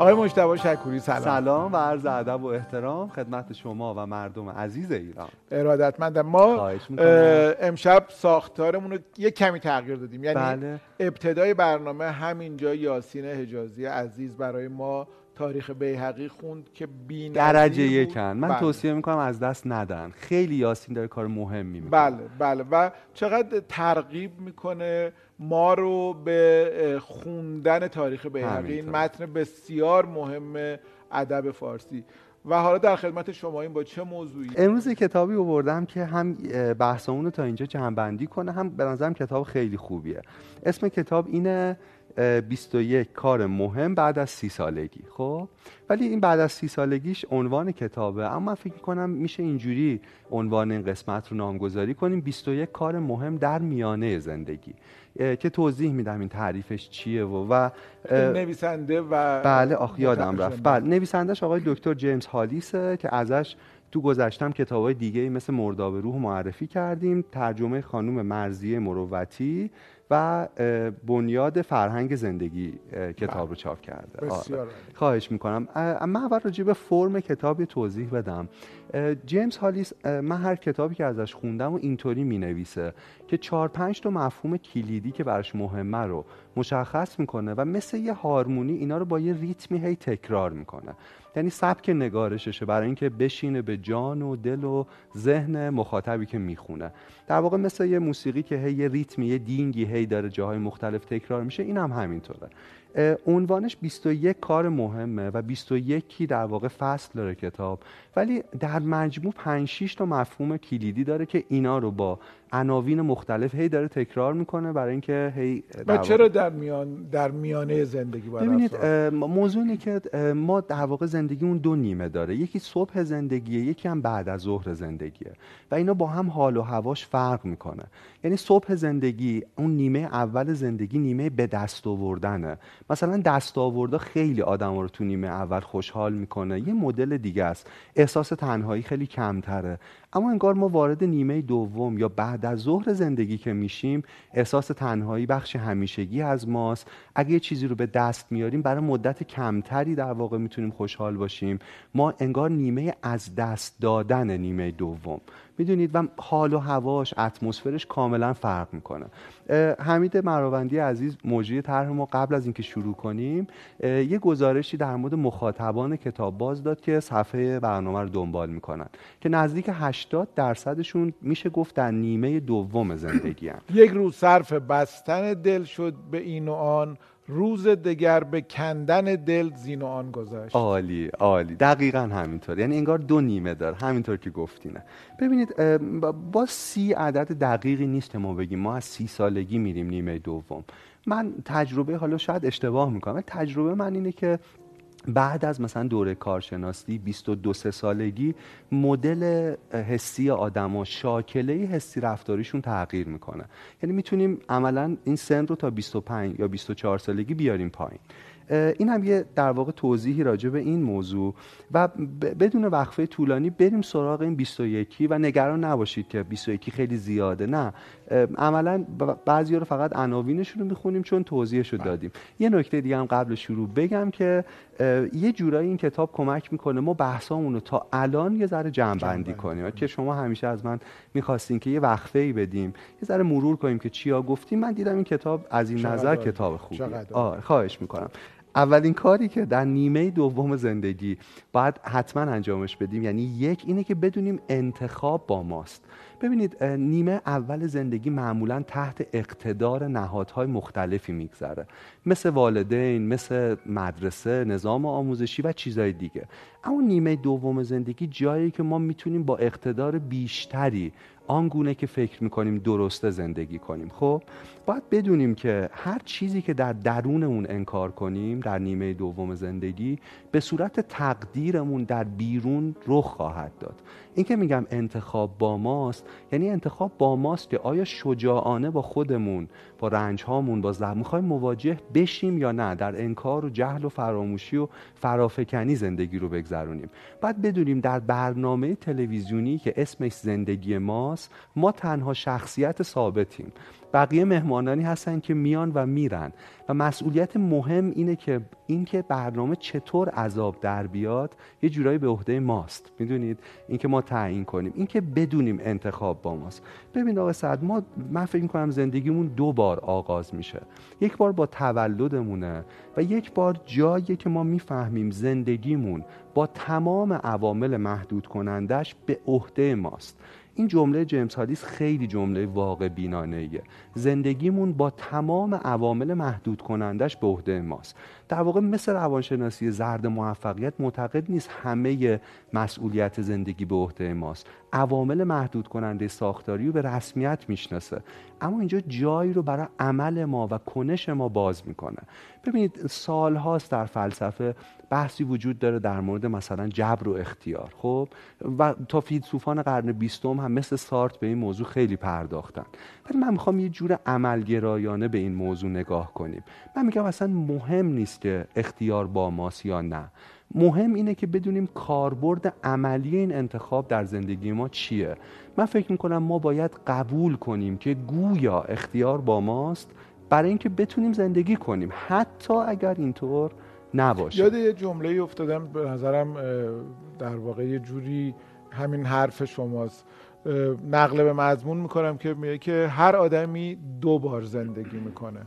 آقای مجتبی شکوری سلام. سلام و عرض ادب و احترام خدمت شما و مردم عزیز ایران. ارادتمندم. ما. امشب ساختارمون رو یک کمی تغییر دادیم. یعنی بله. ابتدای برنامه همینجا یاسین حجازی عزیز برای ما تاریخ بیهقی خوند که بی درجه یکن من توصیه می‌کنم از دست ندن. خیلی یاسین داره کار مهمی می‌کنه. بله بله. و چقدر ترغیب می‌کنه ما رو به خوندن تاریخ بیهقی این. متن بسیار مهم ادب فارسی. و حالا در خدمت شما این با چه موضوعی؟ امروز کتابی آوردم که هم بحثمون رو تا اینجا جمعبندی کنه هم به نظرم کتاب خیلی خوبیه. اسم کتاب اینه 21 کار مهم بعد از سی سالگی خب؟ ولی این بعد از سی سالگیش عنوان کتابه. اما من فکر کنم میشه اینجوری عنوان این قسمت رو نامگذاری کنیم. 21 کار مهم در میانه زندگی. که توضیح میدم این تعریفش چیه و و نویسنده و بله آخ یادم. رفت. بله نویسندش آقای دکتر جیمز هالیسه که ازش تو گذشتم کتابای دیگه مثل مرداب روح معرفی کردیم. ترجمه خانم مرزیه مروتی. و بنیاد فرهنگ زندگی کتاب رو چاپ کرده. بسیار آره. خواهش می‌کنم. من اول راجع به فرم کتاب توضیح بدم. جیمز هالیس من هر کتابی که ازش خوندم و اینطوری می‌نویسه که چهار پنج تا مفهوم کلیدی که براش مهمه رو مشخص می‌کنه و مثل یه هارمونی اینا رو با یه ریتمی هی تکرار می‌کنه. یعنی سبک نگارششه برای اینکه بشینه به جان و دل و ذهن مخاطبی که می‌خونه. در واقع مثل یه موسیقی که هی یه ریتمی یه دینگی هی داره جاهای مختلف تکرار میشه این هم همینطوره. عنوانش 21 کار مهمه و 21 در واقع فصل داره کتاب. ولی در مجموع 5 6 تا مفهوم کلیدی داره که اینا رو با عناوین مختلف هی داره تکرار می‌کنه برای اینکه هی در و چرا در میان در میانه زندگی ببینید موضوع اینه که ما در واقع زندگیمون دو نیمه داره. یکی صبح زندگیه یکی هم بعد از ظهر زندگیه. و اینا با هم حال و هواش فرق می‌کنه. یعنی صبح زندگی اون نیمه اول زندگی نیمه به دست آوردنه. مثلا دست آورده خیلی آدم رو تو نیمه اول خوشحال می‌کنه. یه مدل دیگه است. احساس تنهایی خیلی کمتره. اما انگار ما وارد نیمه دوم یا بعد از ظهر زندگی که میشیم احساس تنهایی بخش همیشگی از ماست. اگه یه چیزی رو به دست میاریم برای مدت کمتری در واقع می‌تونیم خوشحال باشیم. ما انگار نیمه از دست دادن نیمه دوم. می‌دونید؟ و حال و هواش اتمسفرش کاملا فرق می‌کنه. حمید مراوندی عزیز مجری طرح ما قبل از اینکه شروع کنیم یه گزارشی در مورد مخاطبان کتاب باز داد که صفحه برنامه رو دنبال می‌کنن. که نزدیک 80 درصدشون میشه گفت در نیمه دوم زندگی هن. یک روز صرف بستن دل شد به این و آن روز دگر به کندن دل زین و آن گذشت. عالی عالی. دقیقا همینطور. یعنی انگار دو نیمه داره همینطور که گفتینه ببینید با- سی عدد دقیقی نیست ما بگیم. ما از سی سالگی میریم نیمه دوم. من تجربه حالا شاید اشتباه می‌کنم تجربه من اینه که بعد از مثلا دوره کارشناسی 22 سه سالگی مدل حسی آدما شاکله حسی رفتاریشون تغییر می‌کنه. یعنی می‌تونیم عملا این سن رو تا 25 یا 24 سالگی بیاریم پایین. این هم یه در واقع توضیحی راجع به این موضوع. و بدون وقفه طولانی بریم سراغ این 21 و نگران نباشید که 21 خیلی زیاده. نه عملا بعضی رو فقط عناوینشون رو می‌خونیم چون توضیحش رو دادیم. یه نکته دیگه هم قبل شروع بگم که یه جورایی این کتاب کمک می‌کنه ما بحثامون رو تا الان یه ذره جمع بندی کنیم. که شما همیشه از من می‌خواستین که یه وقفه ای بدیم یه ذره مرور کنیم که چیا گفتیم. من دیدم این کتاب از این نظر. کتاب خوبیه. آه خواهش می‌کنم. اولین کاری که در نیمه دوم زندگی باید حتما انجامش بدیم یعنی یک اینه که بدونیم انتخاب با ماست. ببینید نیمه اول زندگی معمولا تحت اقتدار نهادهای مختلفی میگذره. مثل والدین مثل مدرسه نظام آموزشی و چیزهای دیگه. اما نیمه دوم زندگی جایی که ما می‌تونیم با اقتدار بیشتری آنگونه که فکر می‌کنیم درسته زندگی کنیم. خب باید بدونیم که هر چیزی که در درونمون انکار کنیم در نیمه دوم زندگی به صورت تقدیرمون در بیرون رخ خواهد داد. این که میگم انتخاب با ماست یعنی انتخاب با ماست که آیا شجاعانه با خودمون با رنج هامون با زحمت می‌خوایم مواجه بشیم یا نه؟ در انکار و جهل و فراموشی و فرافکنی زندگی رو بگذرونیم. بعد بدونیم در برنامه تلویزیونی که اسمش زندگی ماست ما تنها شخصیت ثابتیم. بقیه مهمانانی هستن که میان و میرن. و مسئولیت مهم اینه که اینکه برنامه چطور عذاب در بیاد یه جورایی به عهده ماست. می‌دونید؟ اینکه ما تعیین کنیم. اینکه بدونیم انتخاب با ماست. ببین آقای سعد ما من فکر کنم زندگیمون دو بار آغاز میشه. یک بار با تولدمونه و یک بار جایی که ما می‌فهمیم زندگیمون با تمام عوامل محدود کنندش به عهده ماست. این جمله جیمز هالیس خیلی جمله واقع بینانه زندگیمون با تمام عوامل محدود کنندش به عهده ماست. در واقع مثل روانشناسی زرد موفقیت معتقد نیست همه مسئولیت زندگی به عهده ماست. عوامل محدود کننده ساختاری رو به رسمیت می‌شناسه. اما اینجا جایی رو برای عمل ما و کنش ما باز می‌کنه. ببینید سال هاست در فلسفه بحثی وجود داره در مورد مثلا جبر و اختیار خب؟ و تا فیلسوفان قرن بیستم هم مثل سارت به این موضوع خیلی پرداختن. ولی من می‌خوام یه جور عملگرایانه به این موضوع نگاه کنیم. من میگم اصلا مهم نیست که اختیار با ماست یا نه. مهم اینه که بدونیم کاربرد عملی این انتخاب در زندگی ما چیه. من فکر می‌کنم ما باید قبول کنیم که گویا اختیار با ماست برای اینکه بتونیم زندگی کنیم حتی اگر اینطور نباشه. یاد یه جمله افتادم به نظرم در واقع یه جوری همین حرف شماست. نقل به مضمون می‌کنم که میگه که هر آدمی دو بار زندگی می‌کنه.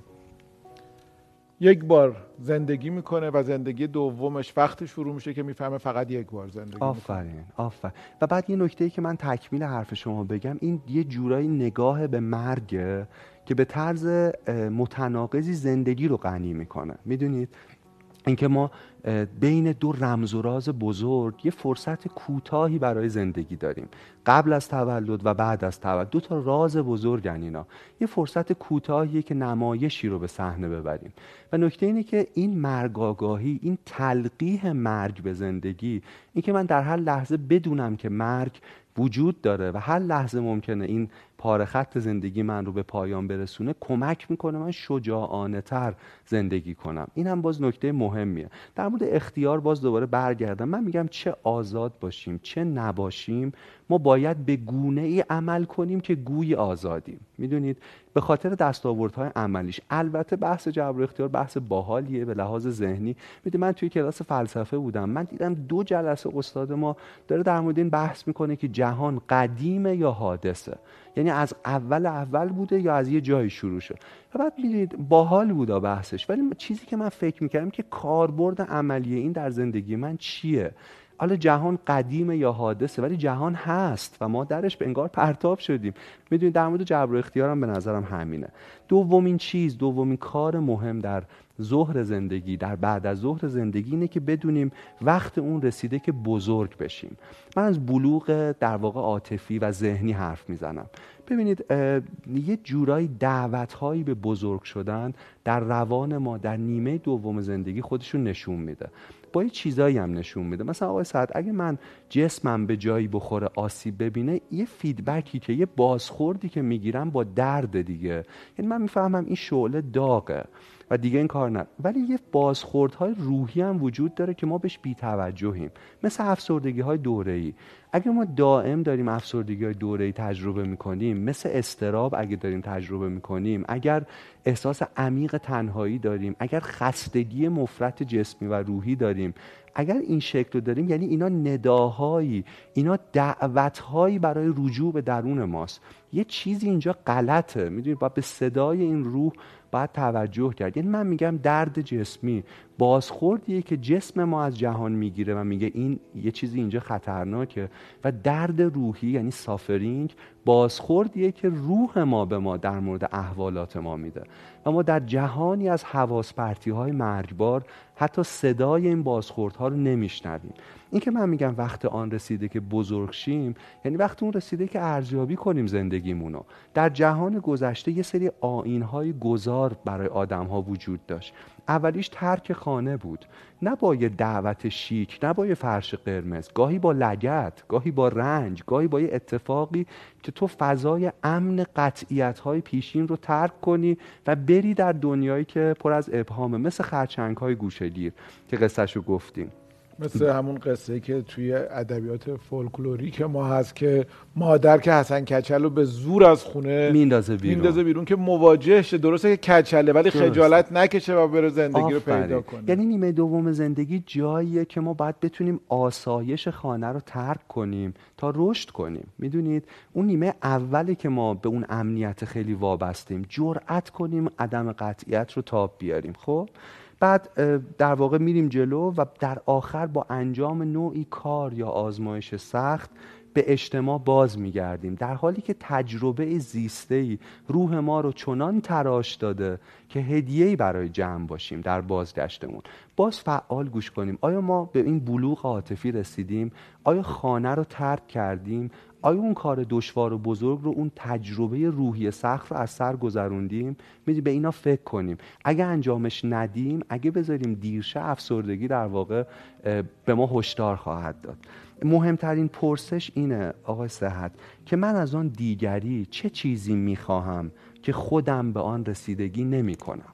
یک بار زندگی می‌کنه و زندگی دومش وقتی شروع میشه که می‌فهمه فقط یک بار زندگی آفرین آفرین. و بعد یه نکته ای که من تکمیل حرف شما بگم این یه جورایی نگاه به مرگ که به طرز متناقضی زندگی رو غنی می‌کنه. می‌دونید؟ اینکه ما بین دو رمز و راز بزرگ یه فرصت کوتاهی برای زندگی داریم. قبل از تولد و بعد از تولد. دو تا راز بزرگن اینا. یه فرصت کوتاهیه که نمایشی رو به صحنه ببریم. و نکته اینه که این مرگ آگاهی این تلقیح مرگ به زندگی اینکه من در هر لحظه بدونم که مرگ وجود داره و هر لحظه ممکنه این پاره خط زندگی من رو به پایان برسونه کمک می‌کنه من شجاعانه تر زندگی کنم. این هم باز نکته مهمیه. در مورد اختیار باز دوباره برگردم. من میگم چه آزاد باشیم چه نباشیم ما باید به گونه ای عمل کنیم که گوی آزادیم. می‌دونید به خاطر دستاوردهای عملیش. البته بحث جبر و اختیار بحث باحالیه به لحاظ ذهنی. می‌دونید من توی کلاس فلسفه بودم. من دیدم دو جلسه استاد ما داره در مورد این بحث می‌کنه که جهان قدیمه یا حادثه. یعنی از اول اول بوده یا از یه جایی شروع شد. و بعد می‌دونید باحال بودا بحثش. ولی چیزی که من فکر می‌کردم که کاربرد عملی این در زندگی من چیه؟ حالا جهان قدیمه یا حادثه ولی جهان هست و ما درش به انگار پرتاب شدیم. می‌دونید در مورد جبر و اختیارم به نظرم همینه. دومین چیز دومین کار مهم در ظهر زندگی در بعد از ظهر زندگی اینه که بدونیم وقت اون رسیده که بزرگ بشیم. من از بلوغ در واقع عاطفی و ذهنی حرف می‌زنم. ببینید یه جورایی دعوت به بزرگ شدن در روان ما در نیمه دوم زندگی خودشون نشون میده. با یه چیزایی هم نشون میده. مثلا آقای سعد اگه من جسمم به جایی بخوره آسیب ببینه یه فیدبکی که یه بازخوردی که می‌گیرم با درد دیگه. یعنی من می‌فهمم این شعله داغه. و دیگه این کار نه. ولی یه بازخوردهای روحی هم وجود داره که ما بهش بیتوجهیم. مثل افسردگی های دوره ای اگه ما دائم داریم افسردگی های دوره ای تجربه می‌کنیم مثل استراب اگه داریم تجربه می‌کنیم اگر احساس عمیق تنهایی داریم اگر خستگی مفرت جسمی و روحی داریم اگر این شکل رو داریم یعنی اینا نداهایی اینا دعوتهایی برای رجوع به درون ماست. یه چیزی اینجا غلطه. می‌دونید با به صدای این روح باید توجه کرد. یعنی من میگم درد جسمی بازخوردیه که جسم ما از جهان می‌گیره و میگه این یه چیزی اینجا خطرناکه. و درد روحی یعنی سافرینگ بازخوردیه که روح ما به ما در مورد احوالات ما میده. و ما در جهانی از حواس های مرگبار حتی صدای این بازخوردها رو نمیشنویم. این که من میگم وقت آن رسیده که بزرگ شیم یعنی وقت اون رسیده که ارزیابی کنیم زندگیمونو. در جهان گذشته یه سری های گذار برای آدم ها وجود داشت. اولیش ترک خانه بود. نه با یه دعوت شیک نه با یه فرش قرمز. گاهی با لگت گاهی با رنج گاهی با یه اتفاقی که تو فضای امن قطعیت های پیشین رو ترک کنی و بری در دنیایی که پر از ابهامه مثل خرچنگ های گوشگیر که قصهشو گفتیم. مثل همون قصه که توی ادبیات فولکلوریک ما هست که مادر که حسن کچل رو به زور از خونه میندازه بیرون. میندازه بیرون که مواجه شه درسته که کچله ولی خجالت نکشه و بره زندگی رو پیدا کنه. یعنی نیمه دوم زندگی جاییه که ما باید بتونیم آسایش خانه رو ترک کنیم تا رشد کنیم. می‌دونید؟ اون نیمه اولی که ما به اون امنیت خیلی وابستیم. جرأت کنیم عدم قطعیت رو تاب بیاریم. خب؟ بعد در واقع میریم جلو و در آخر با انجام نوعی کار یا آزمایش سخت به اجتماع باز میگردیم. در حالی که تجربه زیسته ای روح ما رو چنان تراش داده که هدیه‌ای برای جمع باشیم در بازگشتمون. باز فعال گوش کنیم. آیا ما به این بلوغ عاطفی رسیدیم؟ آیا خانه رو ترک کردیم؟ آیا اون کار دشوار و بزرگ رو اون تجربه روحی سخت رو از سر گذروندیم؟ میدی به اینا فکر کنیم. اگه انجامش ندیم اگه بذاریم دیرشه افسردگی در واقع به ما هشدار خواهد داد. مهمترین پرسش اینه آقای صحت که من از آن دیگری چه چیزی می‌خواهم که خودم به آن رسیدگی نمی کنم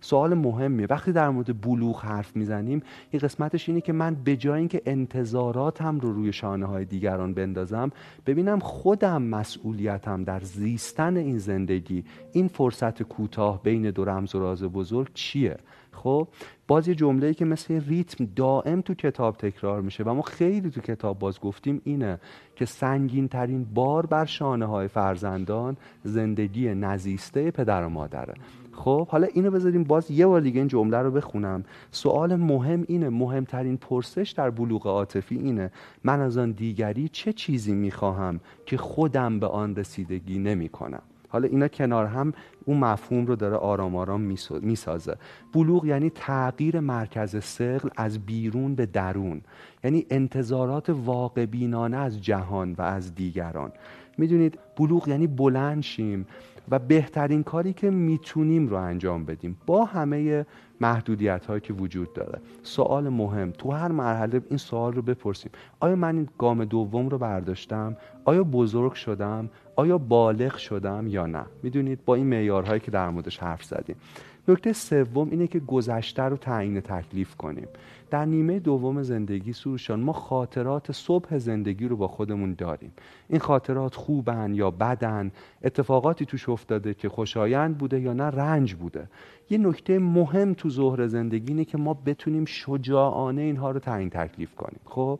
سوال مهمیه. وقتی در مورد بلوغ حرف می‌زنیم این قسمتش اینه که من به جای اینکه انتظاراتم رو روی شانه های دیگران بندازم ببینم خودم مسئولیتم در زیستن این زندگی این فرصت کوتاه بین دو رمز و راز بزرگ چیه؟ خب باز یه جمله‌ای که مثل ریتم دائم تو کتاب تکرار میشه و ما خیلی تو کتاب باز گفتیم اینه که سنگین ترین بار بر شانه های فرزندان زندگی نزیسته پدر و مادره. خب حالا اینو بذاریم باز یه بار دیگه این جمله رو بخونم. سوال مهم اینه مهمترین پرسش در بلوغ عاطفی اینه من از آن دیگری چه چیزی می‌خواهم که خودم به آن رسیدگی نمی‌کنم؟ حالا اینا کنار هم اون مفهوم رو داره آرام آرام می‌سازه. بلوغ یعنی تغییر مرکز سقل از بیرون به درون. یعنی انتظارات واقع بینانه از جهان و از دیگران. می‌دونید بلوغ یعنی بلند شیم و بهترین کاری که می‌تونیم رو انجام بدیم. با همه محدودیت هایی که وجود داره. سوال مهم. تو هر مرحله این سوال رو بپرسیم. آیا من این گام دوم رو برداشتم؟ آیا بزرگ شدم؟ آیا بالغ شدم یا نه؟ می‌دونید با این معیارهایی که در موردش حرف زدیم. نکته سوم اینه که گذشته رو تعیین تکلیف کنیم. در نیمه دوم زندگی سروشان ما خاطرات صبح زندگی رو با خودمون داریم. این خاطرات خوبن یا بدن؟ اتفاقاتی توش افتاده که خوشایند بوده یا نه؟ رنج بوده. یه نکته مهم تو ظهر زندگی اینه که ما بتونیم شجاعانه اینها رو تعیین تکلیف کنیم. خب؟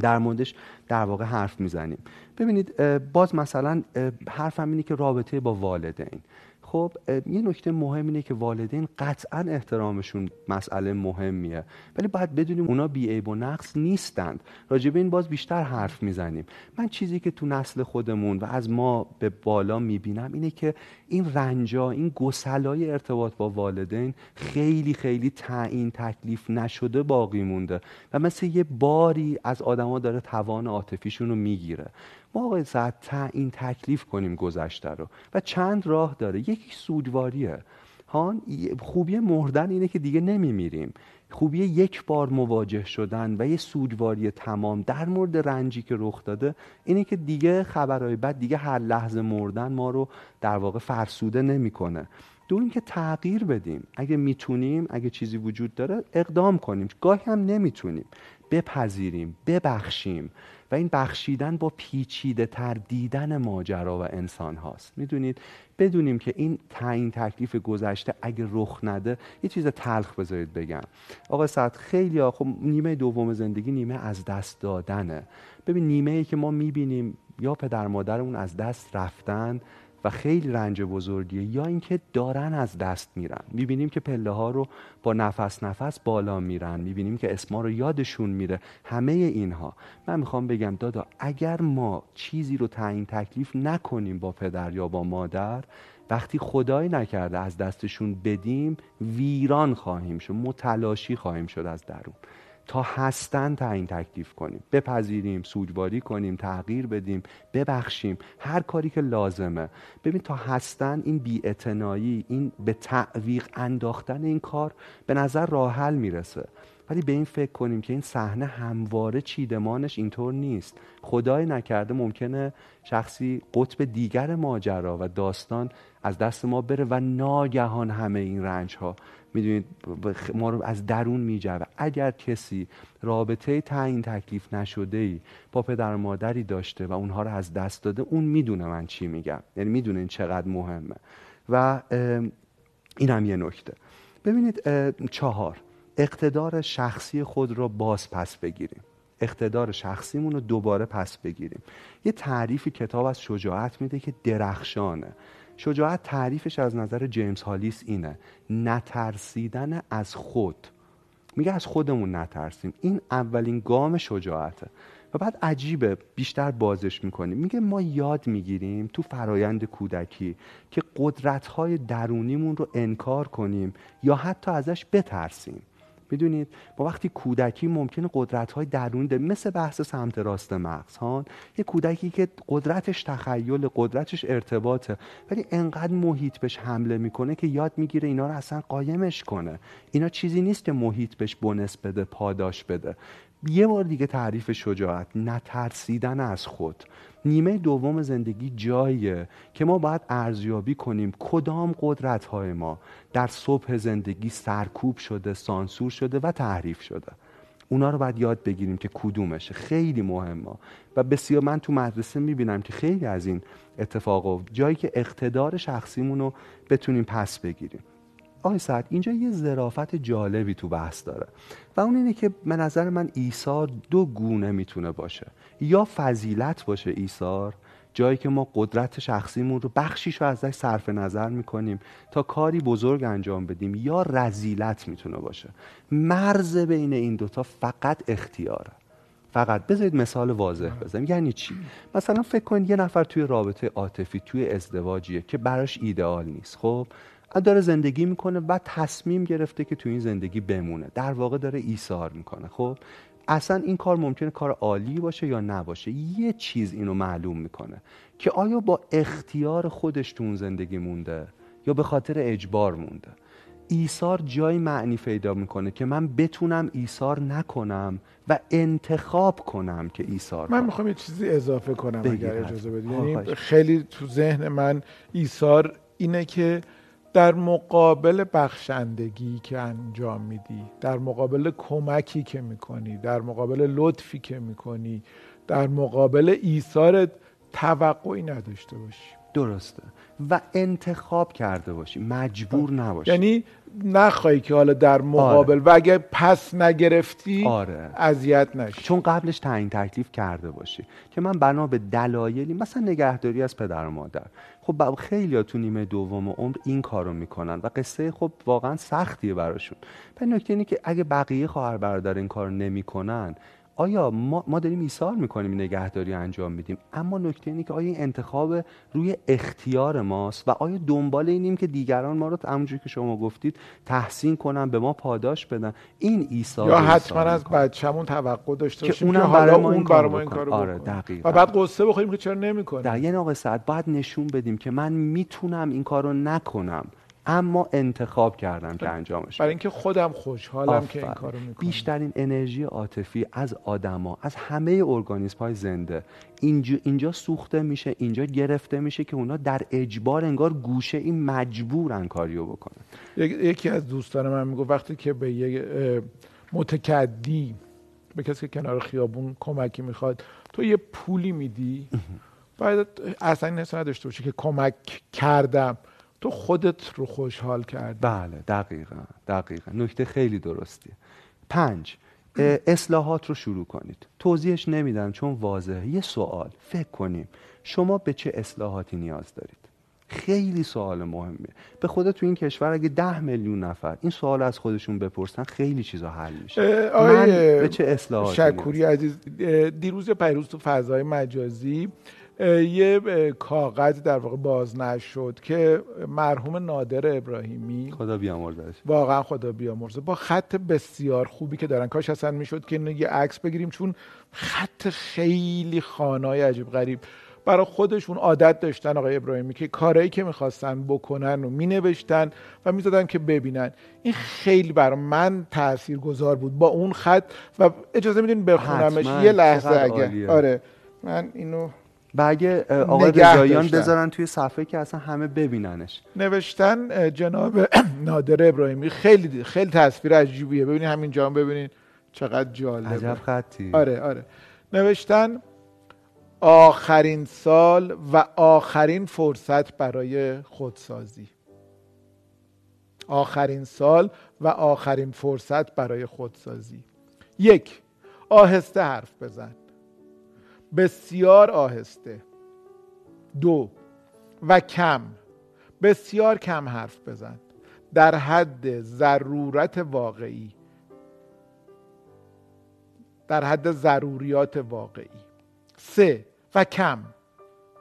در موردش در واقع حرف می‌زنیم. ببینید باز مثلا حرفم اینه که رابطه با والدین. خب یه نکته مهم اینه که والدین قطعا احترامشون مسئله مهمیه. ولی باید بدونیم اونا بیعیب و نقص نیستند. راجع به این باز بیشتر حرف می‌زنیم. من چیزی که تو نسل خودمون و از ما به بالا می‌بینم اینه که این رنجا این گسلای ارتباط با والدین خیلی خیلی تعیین تکلیف نشده باقی مونده و مثل یه باری از آدما داره توان عاطفیشون رو می‌گیره. ما آقای ساعت تعیین تکلیف کنیم گذشته رو. و چند راه داره. یکی سودواریه هان خوبی مردن اینه که دیگه نمیمیریم. خوبی یک بار مواجه شدن و یه سودواری تمام در مورد رنجی که رخ داده اینه که دیگه خبرهای بعد دیگه هر لحظه مردن ما رو در واقع فرسوده نمی‌کنه. دو اینکه تغییر بدیم. اگه می‌تونیم اگه چیزی وجود داره اقدام کنیم. گاهی هم نمی‌تونیم. بپذیریم ببخشیم. و این بخشیدن با پیچیده تر دیدن ماجرا و انسان هاست. می‌دونید؟ بدونیم که این تعیین تکلیف گذشته اگه رخ نده یه چیز تلخ بذارید بگم. آقا سعد خیلی ها خب نیمه دوم زندگی نیمه از دست دادنه. ببین نیمه ای که ما می‌بینیم یا پدر مادرمون از دست رفتن و خیلی رنج بزرگیه یا اینکه دارن از دست میرن. می‌بینیم که پله ها رو با نفس نفس بالا میرن. می‌بینیم که اسما رو یادشون میره. همه اینها. من می‌خوام بگم دادا اگر ما چیزی رو تعیین تکلیف نکنیم با پدر یا با مادر وقتی خدای نکرده از دستشون بدیم ویران خواهیم شد متلاشی خواهیم شد از درون. تا هستن تعیین تکلیف کنیم. بپذیریم سوگواری کنیم تغییر بدیم ببخشیم. هر کاری که لازمه. ببین تا هستن این بیاعتنایی این به تعویق انداختن این کار به نظر راه حل می‌رسه. ولی به این فکر کنیم که این صحنه همواره چیدمانش اینطور نیست. خدای نکرده ممکنه شخصی قطب دیگر ماجرا و داستان از دست ما بره و ناگهان همه این رنج ها می‌دونید ما رو از درون میجوه اگر کسی رابطه تعیین تکلیف نشده ای با پدر و مادری داشته و اونها رو از دست داده اون می‌دونه من چی میگم. یعنی می‌دونه این چقدر مهمه. و این هم یه نکته. ببینید چهار. اقتدار شخصی خود را باز پس بگیریم. اقتدار شخصیمون رو دوباره پس بگیریم. یه تعریفی کتاب از شجاعت میده که درخشانه. شجاعت تعریفش از نظر جیمز هالیس اینه. نترسیدن از خود. میگه از خودمون نترسیم. این اولین گام شجاعته. و بعد عجیبه بیشتر بازش می‌کنیم میگه ما یاد می‌گیریم تو فرایند کودکی که قدرت‌های درونیمون رو انکار کنیم یا حتی ازش بترسیم. می‌دونید؟ با وقتی کودکی ممکنه قدرت های درونی ده مثل بحث سمت راست مغز ها؟ یه کودکی که قدرتش تخیل قدرتش ارتباطه ولی انقدر محیط بهش حمله می‌کنه که یاد می‌گیره اینا رو اصلا قایمش کنه. اینا چیزی نیست که محیط بهش بونس بده پاداش بده. یه بار دیگه تعریف شجاعت نترسیدن از خود. نیمه دوم زندگی جاییه که ما باید ارزیابی کنیم کدام قدرت های ما در صبح زندگی سرکوب شده سانسور شده و تحریف شده. اونا رو باید یاد بگیریم که کدومشه. خیلی مهمه. و بسیار من تو مدرسه می‌بینم که خیلی از این اتفاقا جایی که اقتدار شخصیمون رو بتونیم پس بگیریم. آقای سعد اینجا یه ظرافت جالبی تو بحث داره و اون اینه که به نظر من ایثار دو گونه می‌تونه باشه. یا فضیلت باشه ایثار جایی که ما قدرت شخصیمون رو بخشیش رو ازش صرف نظر می‌کنیم تا کاری بزرگ انجام بدیم یا رزیلت می‌تونه باشه. مرز بین این دوتا فقط اختیاره. فقط بذارید مثال واضح بزنم یعنی چی؟ مثلا فکر کنید یه نفر توی رابطه عاطفی توی ازدواجیه که براش ایدئال نیست. خب؟ داره زندگی می‌کنه و تصمیم گرفته که تو این زندگی بمونه. در واقع داره ایثار می‌کنه. خب اصلا این کار ممکنه کار عالی باشه یا نباشه. یه چیز اینو معلوم می‌کنه که آیا با اختیار خودش تو اون زندگی مونده یا به خاطر اجبار مونده. ایثار جای معنی پیدا می‌کنه که من بتونم ایثار نکنم و انتخاب کنم که ایثار من می‌خوام یه چیزی اضافه کنم اگر اجازه بدید یعنی خیلی تو ذهن من ایثار اینه که در مقابل بخشندگی که انجام میدی در مقابل کمکی که می‌کنی در مقابل لطفی که می‌کنی در مقابل ایثار توقعی نداشته باشی. درسته. و انتخاب کرده باشی. مجبور نباشی. یعنی نخواهی که حالا در مقابل آره. و اگه پس نگرفتی آره. اذیت نشی. چون قبلش تعیین تکلیف کرده باشی. که من بنا به دلایلی مثلا نگهداری از پدر و مادر. خب خیلی ها تو نیمه دوم عمر این کارو می‌کنن و قصه خب واقعا سختیه براشون. به نکته اینه که اگه بقیه خواهر برادر این کار نمی‌کنن آیا ما, ما داریم ایثار می‌کنیم نگهداری انجام میدیم؟ اما نکته اینه که آیا این انتخاب روی اختیار ماست؟ و آیا دنبال اینیم که دیگران ما رو همونجوری که شما گفتید تحسین کنن به ما پاداش بدن؟ این ایثار یا حتما از بچه‌مون توقع داشته باشیم که, برای ما این کارو ما این کارو آره و بعد قصه بخوریم که چرا نمی‌کنیم در یه ناقص ساعت باید نشون بدیم که من می‌تونم این کارو نکنم. اما انتخاب کردم که انجامش برای اینکه خودم خوشحالم که این کارو می‌کنم. بیشترین انرژی عاطفی از آدما از همه ارگانیسم های زنده. اینجا, اینجا سوخته میشه اینجا گرفته میشه که اونا در اجبار انگار گوشه این مجبورن کاریو بکنن. یکی از دوستان من میگه وقتی که به یه متکدی به کسی که کنار خیابون کمکی می‌خواد تو یه پولی میدی باید اصلا این نداشته باشی که کمک کردم. تو خودت رو خوشحال کرد بله دقیقا دقیقا. نکته خیلی درستیه. پنج اصلاحات رو شروع کنید. توضیحش نمیدم چون واضحه. یه سوال فکر کنیم شما به چه اصلاحاتی نیاز دارید؟ خیلی سوال مهمیه به خدا تو این کشور اگه ده میلیون نفر این سوال از خودشون بپرسن خیلی چیزا حل میشه. من به چه اصلاحاتی شکوری عزیز دیروز پیروز تو فضای مجازی یه کاغذ در واقع باز نشد که مرحوم نادر ابراهیمی خدا بیامرزش واقعا خدا بیامرزه. با خط بسیار خوبی که دارن. کاش اصلا می‌شد که یه عکس بگیریم چون خط خیلی خانای عجیب غریب. برای خودشون عادت داشتن آقای ابراهیمی که کارهایی که می‌خواستن بکنن و مینوشتن و می‌زدن که ببینن. این خیلی برای من تأثیر گذار بود با اون خط. و اجازه میدین بخونمش یه لحظه اگه. آره. من اینو و اگه آقای رضاییان بذارن توی صفحه که اصلا همه ببیننش. نوشتن جناب نادر ابراهیمی خیلی خیلی تصویر عجیبیه. ببینید همین جام ببینید چقدر جالبه. عجب خطی. آره آره. نوشتن آخرین سال و آخرین فرصت برای خودسازی. آخرین سال و آخرین فرصت برای خودسازی. یک آهسته حرف بزن. بسیار آهسته. دو و کم. بسیار کم حرف بزن. در حد ضرورت واقعی. در حد ضروریات واقعی. سه و کم.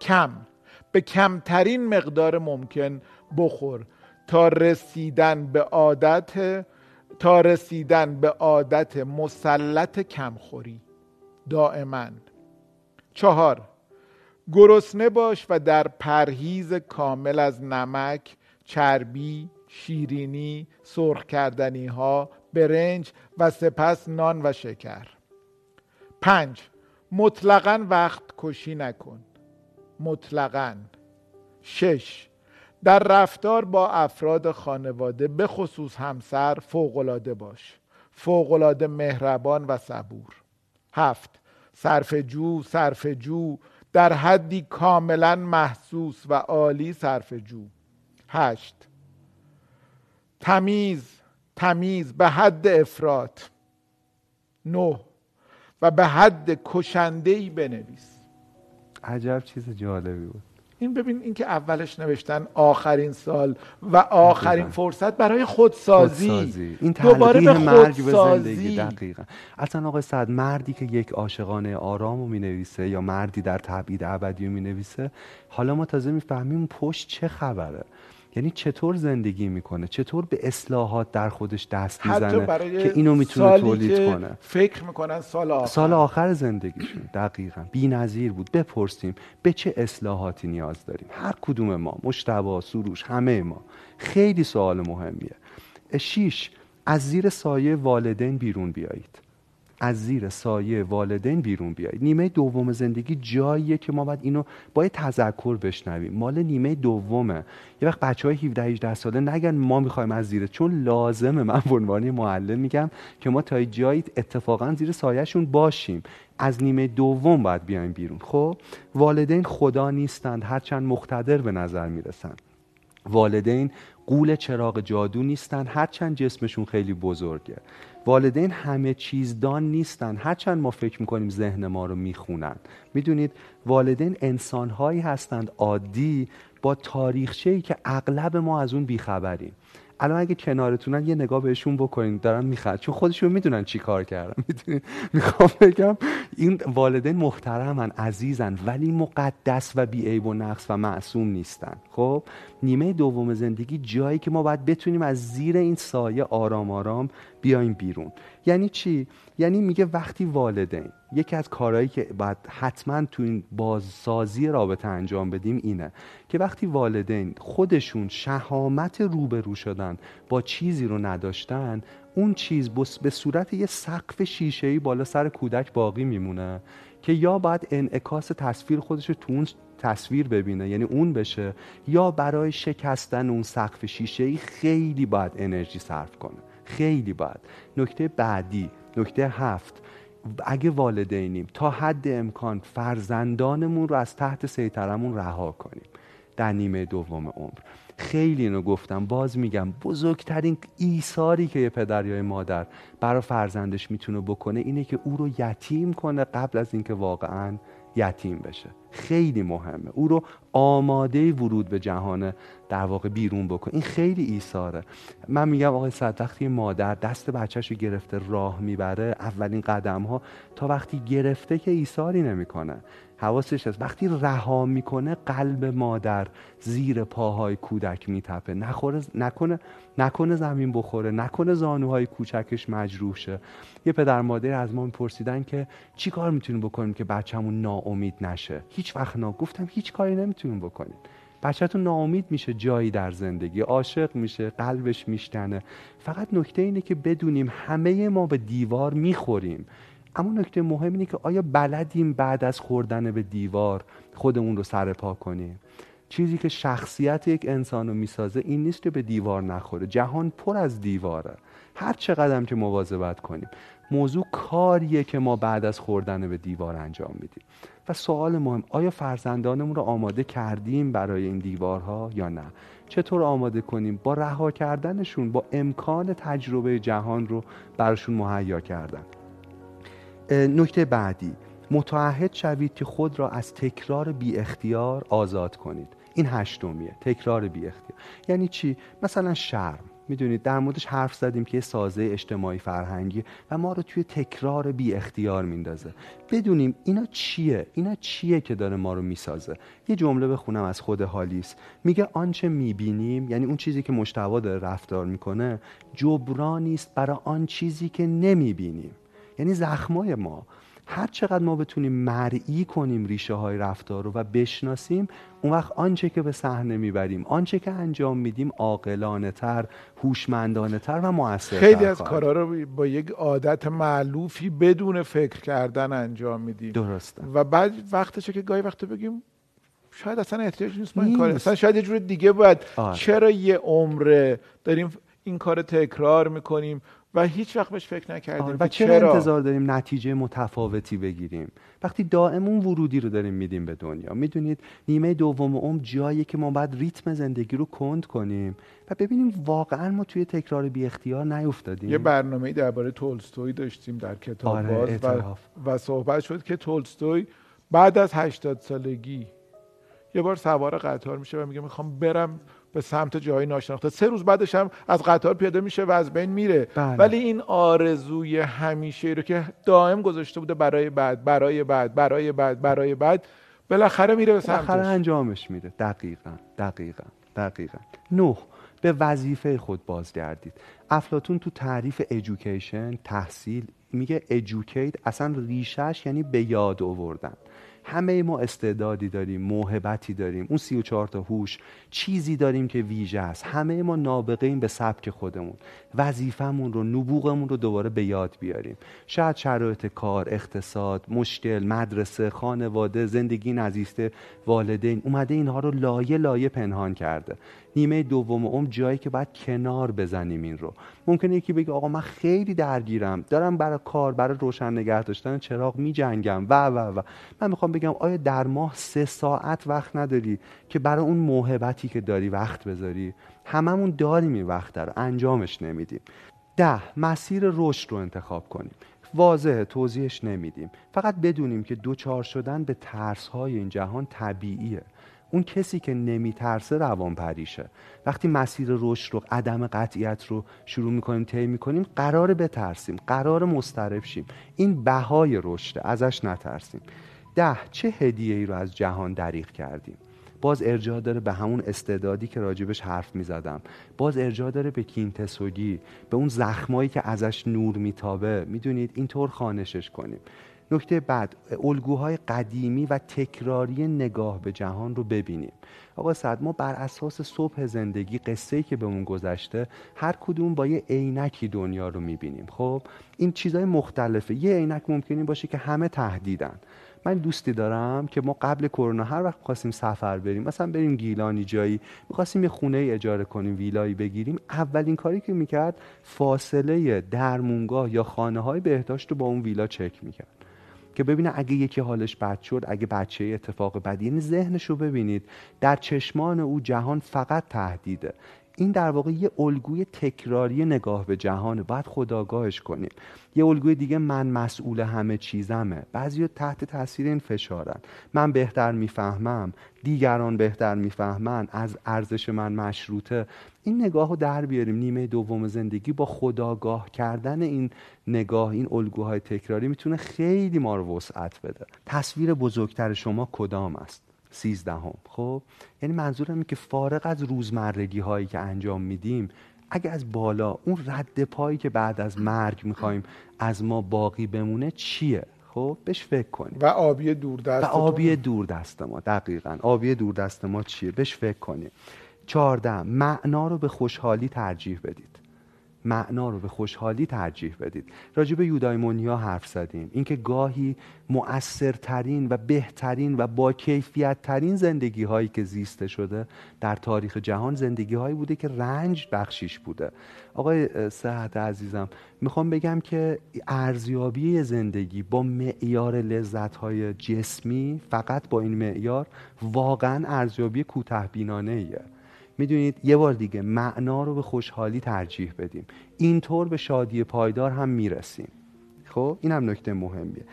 کم. به کمترین مقدار ممکن بخور. تا رسیدن به عادت تا رسیدن به عادت مسلط کمخوری. دائما. چهار. گرسنه باش و در پرهیز کامل از نمک چربی شیرینی سرخ کردنی ها برنج و سپس نان و شکر. پنج. مطلقا وقت کشی نکن. مطلقا. شش. در رفتار با افراد خانواده به خصوص همسر فوقلاده باش. فوقلاده مهربان و صبور. هفت. صرف جو صرف جو. در حدی کاملا محسوس و عالی صرف جو. هشت. تمیز تمیز به حد افراد نه. و به حد کشنده ای بنویس. عجب چیز جالبی بود. این ببین این که اولش نوشتن آخرین سال و آخرین فرصت برای خودسازی, خودسازی. این دوباره به مرگ به زندگی. دقیقا. اصلا آقای سعد مردی که یک عاشقانه آرام رو می نویسه یا مردی در تبعید ابدی رو می نویسه حالا ما تازه می‌فهمیم پشت چه خبره. یعنی چطور زندگی می‌کنه؟ چطور به اصلاحات در خودش دست می‌زنه که اینو می‌تونه تولید کنه؟ فکر می‌کنن سال آخر. سال آخر زندگیشون دقیقا. نظیر بود. بپرسیم به چه اصلاحاتی نیاز داریم؟ هر کدوم ما مشتبا سروش همه ما. خیلی سوال مهمیه. شیش از زیر سایه والدین بیرون بیایید. از زیر سایه والدین بیرون بیایید. نیمه دوم زندگی جاییه که ما باید اینو باید تذکر بشنویم. مال نیمه دومه. یه وقت بچه های 17 18 ساله نگن ما می‌خوایم از زیر چون لازمه. من به عنوان معلم میگم که ما تا جایی اتفاقا زیر سایهشون باشیم. از نیمه دوم باید بیایم بیرون. خب؟ والدین خدا نیستند. هرچند مقتدر به نظر می‌رسند والدین قول چراغ جادو نیستن هرچند جسمشون خیلی بزرگه. والدین همه چیز دان نیستن. هرچند ما فکر می‌کنیم ذهن ما رو می‌خونن. می‌دونید والدین انسانهایی هستند عادی با تاریخچه ای که اغلب ما از اون بیخبریم. الان اگه کنارتونن یه نگاه بهشون بکنین. دارن میخند چون خودشون می‌دونن چی کار کردن. می‌خوام بگم این والدین محترمن عزیزن ولی مقدس و بیعیب و نقص و معصوم نیستن. خب نیمه دوم زندگی جایی که ما باید بتونیم از زیر این سایه آرام آرام بیایم بیرون. یعنی چی؟ یعنی میگه وقتی والدین یکی از کارهایی که باید حتما تو این بازسازی رابطه انجام بدیم اینه که وقتی والدین خودشون شهامت روبرو شدن با چیزی رو نداشتن اون چیز به صورت یه سقف شیشه‌ای بالا سر کودک باقی میمونه که یا باید انعکاس تصویر خودش رو تو اون تصویر ببینه یعنی اون بشه یا برای شکستن اون سقف شیشه خیلی باید انرژی صرف کنه. خیلی باید. نکته بعدی نکته هفت. اگه والدینیم تا حد امکان فرزندانمون رو از تحت سیطرمون رها کنیم. در نیمه دوم عمر. خیلی اینو گفتم باز میگم بزرگترین ایثاری که یه پدر یا مادر برای فرزندش می‌تونه بکنه اینه که او رو یتیم کنه قبل از اینکه واقعا یتیم بشه. خیلی مهمه. او رو آماده ورود به جهان در واقع بیرون بکن. این خیلی ایثاره. من میگم آقای صد وقتی مادر دست بچهش رو گرفته راه می‌بره اولین قدم ها تا وقتی گرفته که ایثاری نمی‌کنه. حواسش هست. وقتی رها می‌کنه قلب مادر زیر پاهای کودک میتپه. نخوره نکنه نکنه زمین بخوره نکنه زانوهای کوچکش مجروح شه. یه پدر مادر از ما میپرسیدن که چی کار می‌تونیم بکنیم که بچه‌مون ناامید نشه؟ هیچ وقت نا گفتم هیچ کاری نمی‌تونیم بکنیم. بچهتون ناامید میشه جایی در زندگی عاشق میشه قلبش میشتنه. فقط نکته اینه که بدونیم همه ما به دیوار می‌خوریم. اما نکته مهم اینه که آیا بلدیم بعد از خوردن به دیوار خودمون رو سر پا کنیم؟ چیزی که شخصیت یک انسان رو می‌سازه این نیست که به دیوار نخوره. جهان پر از دیواره. هر چقدر که مواظبت کنیم. موضوع کاریه که ما بعد از خوردن به دیوار انجام میدیم. و سوال مهم آیا فرزندانمون رو آماده کردیم برای این دیوارها یا نه؟ چطور آماده کنیم با رها کردنشون با امکان تجربه جهان رو براشون مهیا کردن؟ نکته بعدی متعهد شوید که خود را از تکرار بی اختیار آزاد کنید. این هشتمیه تکرار بی اختیار یعنی چی؟ مثلا شرم. می‌دونید در موردش حرف زدیم که یه سازه اجتماعی فرهنگی و ما رو توی تکرار بی اختیار میندازه. بدونیم اینا چیه؟ اینا چیه که داره ما رو می‌سازه؟ یه جمله بخونم از خود هالیس. میگه آنچه می‌بینیم یعنی اون چیزی که مشتوا داره رفتار می‌کنه جبرانی است برای آن چیزی که نمی‌بینیم. یعنی زخمای ما. هر چقدر ما بتونیم مرئی کنیم ریشه های رفتار رو و بشناسیم اون وقت آنچه که به صحنه می‌بریم آنچه که انجام میدیم عاقلانه تر هوشمندانه تر و موثرتر خیلی از کارها رو با یک عادت معلوفی بدون فکر کردن انجام میدیم. درسته. و بعد وقتشه که گاهی وقت بگیم شاید اصلا احتیاج نیست ما این کار. اصلا شاید یه جور دیگه باید. آه. چرا یه عمره داریم این کار تکرار می‌کنیم؟ و هیچ وقت بهش فکر نکردیم. آره و چرا انتظار داریم نتیجه متفاوتی بگیریم؟ وقتی دائم اون ورودی رو داریم میدیم به دنیا. می‌دونید نیمه دوم عمر جایی که ما باید ریتم زندگی رو کند کنیم و ببینیم واقعا ما توی تکرار بی اختیار نیفتادیم. یه برنامه درباره تولستوی داشتیم در کتاب آره، باز و. و صحبت شد که تولستوی بعد از 80 سالگی یه بار سوار قطار میشه و میگه می‌خوام برم به سمت جایی ناشناخته. سه روز بعدش هم از قطار پیاده میشه و از بین میره. بله. ولی این آرزوی همیشه رو که دائم گذاشته بوده برای بعد برای بعد برای بعد برای بعد بالاخره میره به بالاخره سمتش انجامش میده. دقیقا دقیقا دقیقا. نه به وظیفه خود بازگردید. افلاتون تو تعریف ایژوکیشن تحصیل میگه ایژوکیت اصلا ریشش یعنی به یاد آوردن. همه ما استعدادی داریم موهبتی داریم. اون سی و چهار تا هوش چیزی داریم که ویژه است. همه ما نابغه به سبک خودمون. وظیفمون رو نبوغمون رو دوباره به یاد بیاریم. شاید شرایط کار اقتصاد مشکل مدرسه خانواده زندگی نزیسته والدین. اومده اینها رو لایه لایه پنهان کرده. نیمه دوم عمر جایی که باید کنار بزنیم این رو. ممکنه یکی بگه آقا من خیلی درگیرم. دارم برای کار برای روشن نگه داشتن چراغ می جنگم و و و. من می‌خوام بگم آیا در ماه سه ساعت وقت نداری که برای اون موهبتی که داری وقت بذاری؟ هممون داریم این وقت رو. انجامش نمیدیم. ده مسیر رشد رو انتخاب کنیم. واضح توضیحش نمیدیم. فقط بدونیم که دوچار شدن به ترس های این جهان طبیعیه. اون کسی که نمیترسه روان پریشه وقتی مسیر رشد رو عدم قطعیت رو شروع می‌کنیم طی می‌کنیم قرار بترسیم قرار مضطرب شیم. این بهای رشده ازش نترسیم. ده چه هدیه ای رو از جهان دریغ کردیم؟ باز ارجاع داره به همون استعدادی که راجبش حرف می‌زدم. باز ارجاع داره به کینتسوگی به اون زخمایی که ازش نور میتابه. می‌دونید اینطور خانشش کنیم. نکته بعد الگوهای قدیمی و تکراری نگاه به جهان رو ببینیم. آقا صد ما بر اساس صبح زندگی قصه که بهمون گذشته هر کدوم با یه عینکی دنیا رو می‌بینیم. خب این چیزهای مختلفه. یه عینک ممکنی باشه که همه تهدیدن. من دوستی دارم که ما قبل کرونا هر وقت خواستیم سفر بریم مثلا بریم گیلانی جایی می‌خواستیم یه خونه اجاره کنیم ویلایی بگیریم. اولین کاری که می‌کرد فاصله درمونگاه یا خانه های بهداشت رو با اون ویلا چک می‌کرد. که ببینه اگه یکی حالش بد شد اگه بچه اتفاق بدی یعنی ذهنش رو ببینید در چشمان او جهان فقط تهدیده. این در واقع یه الگوی تکراری نگاه به جهانه باید خداگاهش کنیم. یه الگوی دیگه من مسئول همه چیزمه. بعضی تحت تاثیر این فشارن. من بهتر می‌فهمم دیگران بهتر می‌فهمن از ارزش من مشروطه. این نگاه رو در بیاریم. نیمه دوم زندگی با خداگاه کردن این نگاه این الگوهای تکراری می‌تونه خیلی ما رو وسعت بده. تصویر بزرگتر شما کدام است؟ سیزدهم. خب؟ یعنی منظورم که فارغ از روزمرگی هایی که انجام میدیم اگه از بالا اون رد پایی که بعد از مرگ می‌خوایم از ما باقی بمونه چیه؟ خب؟ بهش فکر کنیم. و آبی دور دست و آبی دور دست ما دقیقا. آبی دور دست ما چیه؟ بهش فکر کنیم. چهارده معنا رو به خوشحالی ترجیح بدید. معنا رو به خوشحالی ترجیح بدید. راجع به یودایمونیا حرف زدیم. اینکه گاهی مؤثرترین و بهترین و با کیفیت ترین زندگی هایی که زیسته شده در تاریخ جهان زندگی هایی بوده که رنج بخشیش بوده. آقای صحت عزیزم می‌خوام بگم که ارزیابی زندگی با معیار لذت های جسمی فقط با این معیار واقعا ارزیابی کوته بینانه ایه می‌دونید یه بار دیگه معنا رو به خوشحالی ترجیح بدیم. اینطور به شادی پایدار هم می‌رسیم. خب این هم نکته مهمیه.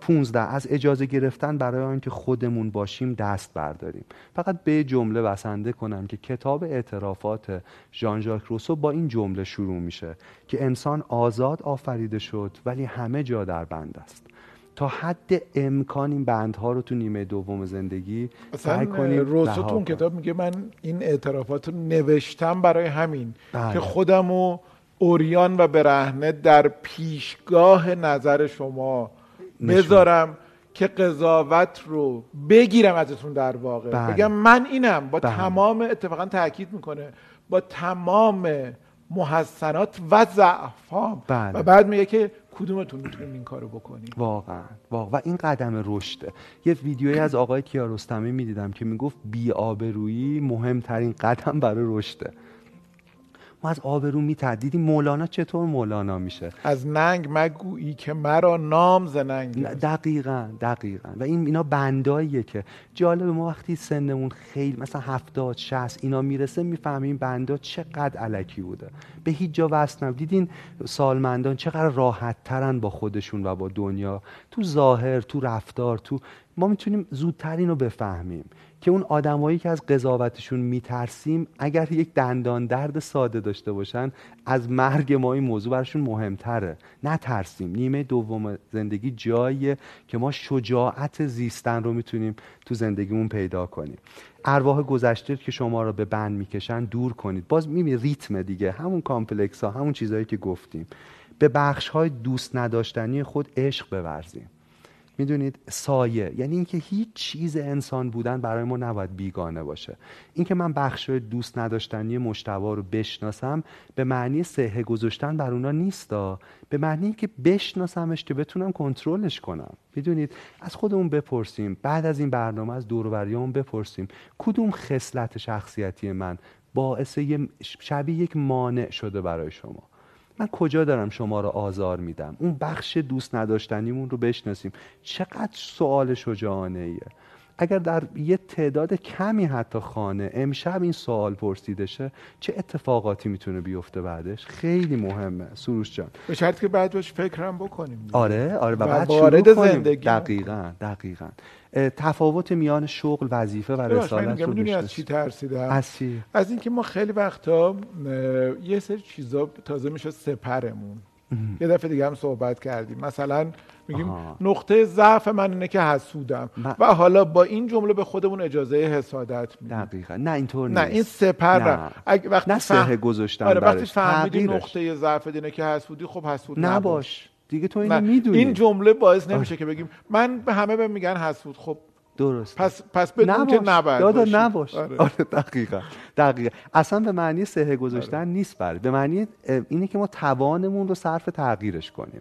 15 از اجازه گرفتن برای آنکه خودمون باشیم دست برداریم. فقط به جمله بسنده کنم که کتاب اعترافات ژان ژاک روسو با این جمله شروع میشه که انسان آزاد آفریده شد ولی همه جا در بند است. تا حد امکان این بندها رو تو نیمه دوم زندگی سعی کنیم روسو کتاب میگه من این اعترافات رو نوشتم برای همین بله. که خودم و اوریان و برهنه در پیشگاه نظر شما بذارم که قضاوت رو بگیرم ازتون در واقع بله. بگم من اینم با بله. تمام اتفاقا تاکید می‌کنه با تمام محسنات و ضعفام بله. و بعد میگه که کدومتون می‌تونیم این کارو بکنیم؟ واقعا. واقعا. و این قدم رشده یه ویدیویی از آقای کیارستمی می‌دیدم که می‌گفت بی آبرویی مهمترین قدم برای رشده. ما از آبرو میتردیدیم. مولانا چطور مولانا میشه؟ از ننگ مگویی که مرا نام ز ننگ دقیقا دقیقا. و این اینا بنداییه که جالب ما وقتی سنمون خیلی مثلا هفتاد شست اینا می‌رسه می‌فهمیم بندا چقدر علکی بوده. به هیچ جا وصل دیدین سالمندان چقدر راحت ترن با خودشون و با دنیا. تو ظاهر تو رفتار تو ما می‌تونیم زودتر اینو بفهمیم. که اون آدمایی که از قضاوتشون میترسیم اگر یک دندان درد ساده داشته باشن از مرگ ما این موضوع برشون مهمتره. نترسیم. نیمه دوم زندگی جاییه که ما شجاعت زیستن رو می‌تونیم تو زندگیمون پیدا کنیم. ارواح گذشته که شما رو به بند می‌کشن دور کنید. باز می‌بینی ریتم دیگه. همون complex ها همون چیزهایی که گفتیم. به بخش های دوست نداشتنی خود عشق بورزیم. می‌دونید سایه. یعنی اینکه هیچ چیز انسان بودن برای ما نباید بیگانه باشه. اینکه من بخش دوست نداشتنی مجتبی رو بشناسم به معنی صحه گذاشتن بر اونا نیستا به معنی که بشناسمش که بتونم کنترلش کنم. می‌دونید؟ از خودمون بپرسیم. بعد از این برنامه از دور بپرسیم. کدوم خصلت شخصیتی من باعث شبیه یک مانع شده برای شما؟ من کجا دارم شما رو آزار میدم؟ اون بخش دوست نداشتنیمون رو بشناسیم. چقدر سوال شجاعانه ایه اگر در یه تعداد کمی حتی خانه امشب این سوال پرسیده شه چه اتفاقاتی می‌تونه بیفته بعدش؟ خیلی مهمه. سروش جان. به شرط که بعد باش فکرم بکنیم. آره آره و, بعد وارد زندگی. دقیقا دقیقا. تفاوت میان شغل وظیفه و رسالت رو از چی ترسیدم؟ از چی؟ از اینکه ما خیلی وقتا یه سری چیزا تازه میشه سپرمون. یه دفعه دیگه هم صحبت کردیم. مثلا میگیم نقطه ضعف من اینه که حسودم. و حالا با این جمله به خودمون اجازه حسادت میدیم. دقیقا. نه اینطور نه این سپر نه. اگه وقتی نه فهم... گذاشتن آره وقتی فهمیدی نقطه ضعف اینه که حسودی خب حسود نباش. دیگه تو اینو می‌دونی. این جمله باعث نمیشه که بگیم. من به همه به میگن حسود خب درست پس پس بدون که نباید دادا نباش. آره. آره دقیقا. دقیقا. اصلا به معنی سهه گذاشتن آره. نیست بر به معنی اینه که ما توانمون رو صرف تغییرش کنیم.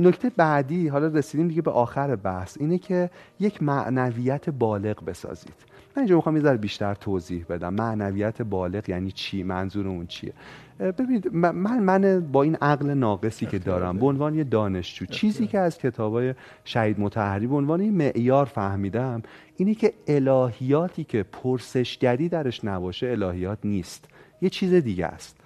نکته بعدی حالا رسیدیم دیگه به آخر بحث اینه که یک معنویت بالغ بسازید. من اینجا می‌خوام یه بیشتر توضیح بدم. معنویت بالغ یعنی چی؟ منظور اون چیه؟ ببینید من من با این عقل ناقصی که دارم به عنوان یه دانشجو چیزی که از کتابای شهید متحری به عنوان یه معیار فهمیدم اینه که الهیاتی که پرسشگری درش نباشه الهیات نیست. یه چیز دیگه است.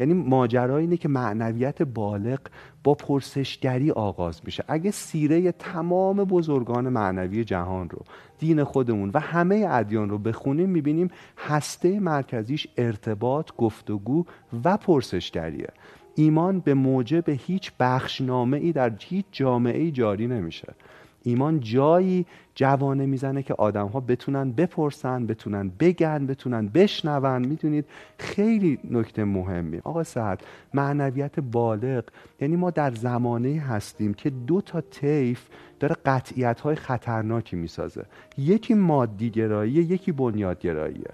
یعنی ماجرا اینه که معنویت بالغ با پرسشگری آغاز میشه. اگه سیره تمام بزرگان معنوی جهان رو دین خودمون و همه ادیان رو بخونیم می‌بینیم هسته مرکزیش ارتباط گفتگو و پرسشگریه. ایمان به موجب هیچ بخشنامه ای در هیچ جامعه جاری نمیشه. ایمان جایی جوانه می‌زنه که آدم ها بتونن بپرسن بتونن بگن بتونن بشنون. می‌دونید؟ خیلی نکته مهمی. آقا سعد معنویت بالغ. یعنی ما در زمانه هستیم که دو تا طیف داره قطعیت های خطرناکی می‌سازه. یکی مادی گراییه یکی بنیاد گراییه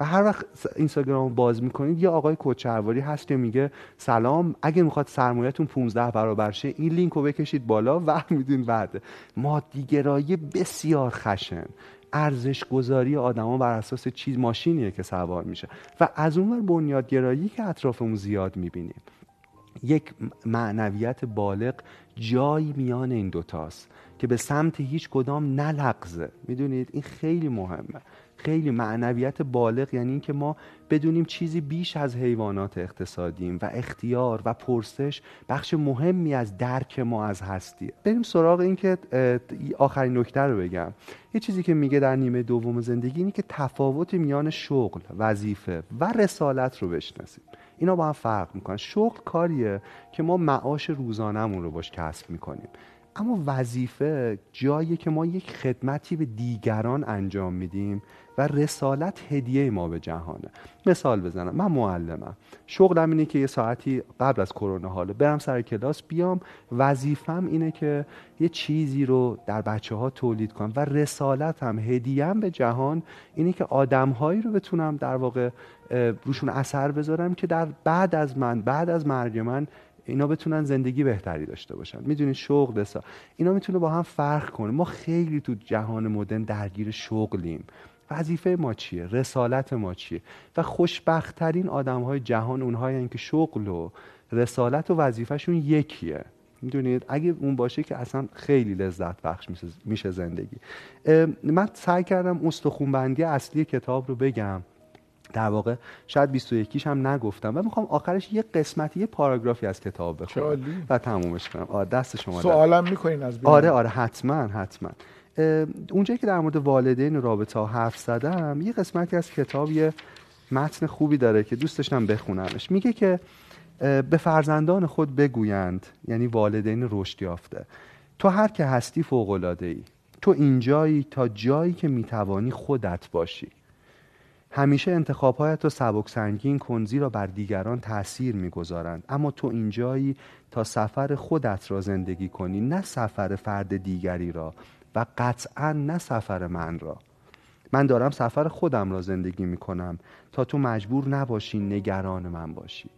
و هر وقت اینستاگرام باز می‌کنید یه آقای کوچهواری هست که میگه سلام اگه می‌خواد سرمایهتون 15 برابر شه این لینک رو بکشید بالا و میدین بعد. مادیگرایی بسیار خشن. ارزش گذاری آدما بر اساس چیز ماشینیه که سوار میشه. و از اون بنیادگرایی که اطرافمون زیاد می‌بینیم. یک معنویت بالغ جایی میان این دوتاست که به سمت هیچ کدام نلغزه. می‌دونید؟ این خیلی مهمه. خیلی معنویت بالغ یعنی اینکه ما بدونیم چیزی بیش از حیوانات اقتصادیم و اختیار و پرسش بخش مهمی از درک ما از هستیه. بریم سراغ این که آخرین نکته رو بگم. یه چیزی که میگه در نیمه دوم زندگی اینه که تفاوت میان شغل وظیفه و رسالت رو بشناسیم. اینا با هم فرق می‌کنن. شغل کاریه که ما معاش روزانهمون رو باش کسب می‌کنیم. اما وظیفه جایی که ما یک خدمتی به دیگران انجام میدیم و رسالت هدیه ما به جهانه. مثال بزنم. من معلمم. شغلم اینه که یه ساعتی قبل از کرونا حاله برم سر کلاس بیام. وظیفم اینه که یه چیزی رو در بچه ها تولید کنم و رسالتم هدیم به جهان اینه که آدمهایی رو بتونم در واقع روشون اثر بذارم که در بعد از من بعد از مرگ من اینا بتونن زندگی بهتری داشته باشن. می‌دونید شغل دستا. اینا می‌تونه با هم فرق کنه. ما خیلی تو جهان مدرن درگیر شغلیم. وظیفه ما چیه؟ رسالت ما چیه؟ و خوشبختترین آدم های جهان اونهایی که شغل و رسالت و وظیفهشون یکیه. می‌دونید؟ اگه اون باشه که اصلا خیلی لذت بخش میشه زندگی. من سعی کردم استخونبندی اصلی کتاب رو بگم. در واقع شاید 21 هم نگفتم و می‌خوام آخرش یه قسمتی یه پاراگرافی از کتاب بخونم. و تمومش کنم. آره دست شما سوالم می‌کنین از بیان. آره آره حتما حتما. اونجایی که در مورد والدین رابطه ها حرف زدم یه قسمتی از کتاب یه متن خوبی داره که دوست داشتم بخونمش. میگه که به فرزندان خود بگویند یعنی والدین رشد یافته. تو هر که هستی فوق العاده ای تو اینجایی تا جایی که می‌توانی خودت باشی. همیشه انتخابهایت را سبک سنگین کن زیرا بر دیگران تأثیر می‌گذارند. اما تو اینجایی تا سفر خودت را زندگی کنی نه سفر فرد دیگری را و قطعا نه سفر من را. من دارم سفر خودم را زندگی می کنم تا تو مجبور نباشی نگران من باشی.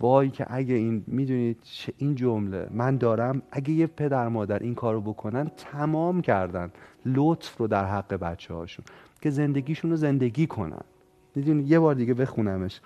وای که اگه این می‌دونید این جمله من دارم اگه یه پدر مادر این کارو بکنن تمام کردن. لطف رو در حق بچه هاشون که زندگیشون رو زندگی کنن. می‌دونید یه بار دیگه بخونمش.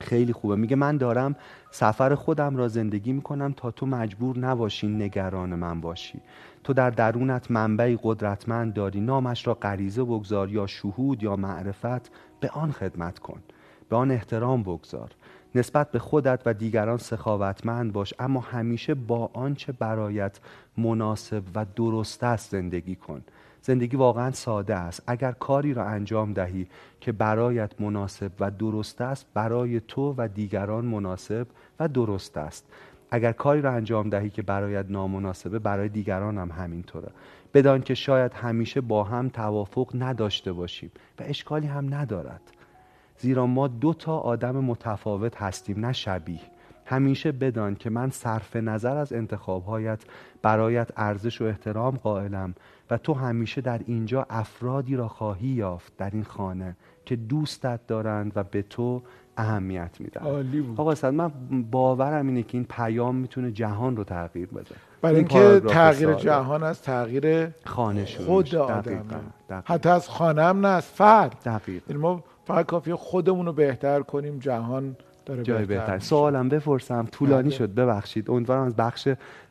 خیلی خوبه. میگه من دارم سفر خودم را زندگی می‌کنم تا تو مجبور نباشی نگران من باشی. تو در درونت منبعی قدرتمند داری. نامش را غریزه بگذار یا شهود یا معرفت به آن خدمت کن. به آن احترام بگذار. نسبت به خودت و دیگران سخاوتمند باش. اما همیشه با آنچه برایت مناسب و درست است زندگی کن. زندگی واقعا ساده است. اگر کاری را انجام دهی که برایت مناسب و درست است برای تو و دیگران مناسب و درست است. اگر کاری را انجام دهی که برایت نامناسبه برای دیگران هم همینطوره. بدان که شاید همیشه با هم توافق نداشته باشیم و اشکالی هم ندارد. زیرا ما دو تا آدم متفاوت هستیم نه شبیه. همیشه بدان که من صرف نظر از انتخابهایت برایت ارزش و احترام قائلم. و تو همیشه در اینجا افرادی را خواهی یافت در این خانه که دوستت دارند و به تو اهمیت میدن. عالی بود. آقا من باورم اینه که این پیام می‌تونه جهان رو تغییر بده. برای اینکه تغییر جهان از تغییر خانه خود آدم. حتی از خانه هم نه از فرد. دقیق یعنی ما فقط کافیه خودمون رو بهتر کنیم جهان داره جای بهتر, سوالم بپرسم طولانی بله. شد ببخشید. امیدوارم از بخش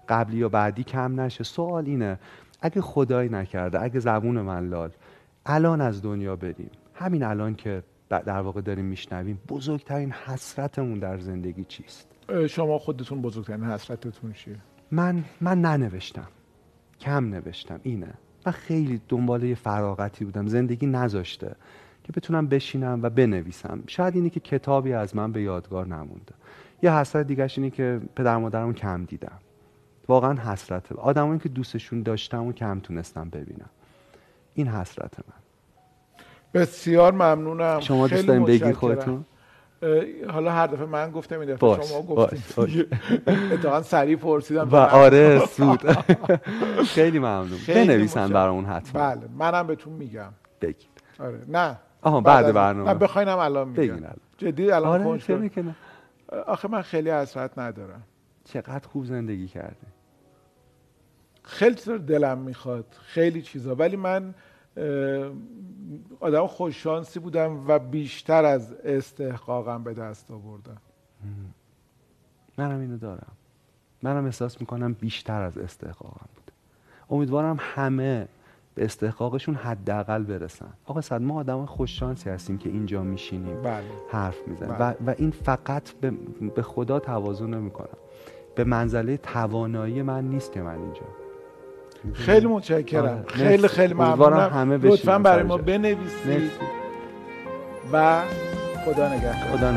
قبلی یا بعدی کم نشه. سوال اینه اگه خدایی نکرده اگه زبون من لال الان از دنیا بریم. همین الان که در واقع داریم میشنویم بزرگترین حسرتمون در زندگی چیست؟ شما خودتون بزرگترین حسرتتون چیه؟ من من ننوشتم. کم نوشتم اینه. من خیلی دنبال یه فراغتی بودم زندگی نذاشته که بتونم بشینم و بنویسم. شاید اینی که کتابی از من به یادگار نمونده. یه حسرت دیگهش اینه که پدر مادرم کم دیدم. واقعا حسرته. آدمایی که دوستشون داشتم و کم تونستم ببینم. این حسرت من. بسیار ممنونم. شما دوست داریم بگی خودتون؟ حالا هر دفعه من گفتم این دفعه شما گفتیم اتفاقا سریع پرسیدم. و آره سود. خیلی ممنون. بنویسن برامون حتما. بله منم بهتون میگم. بگید. آره نه. آها بعد برنامه. نه بخواینم الان میگم. جدی الان آره آخه من خیلی حسرت ندارم. چقدر خوب زندگی کردی. خیلی چیزا دلم می‌خواد خیلی چیزا. ولی من آدم خوششانسی بودم و بیشتر از استحقاقم به دست آوردم. منم اینو دارم. منم احساس می‌کنم بیشتر از استحقاقم بود. امیدوارم همه به استحقاقشون حداقل برسن. آقا صد ما آدم خوششانسی هستیم که اینجا میشینیم بله. حرف می‌زنیم. بله. و, و این فقط به, به خدا تواضع نمی‌کنم. به منزله توانایی من نیست که من اینجا. خیلی متشکرم. خیلی خیلی ممنونم. همه لطفا برای ما بنویسید و خدا نگهدار. خدا نگهدار.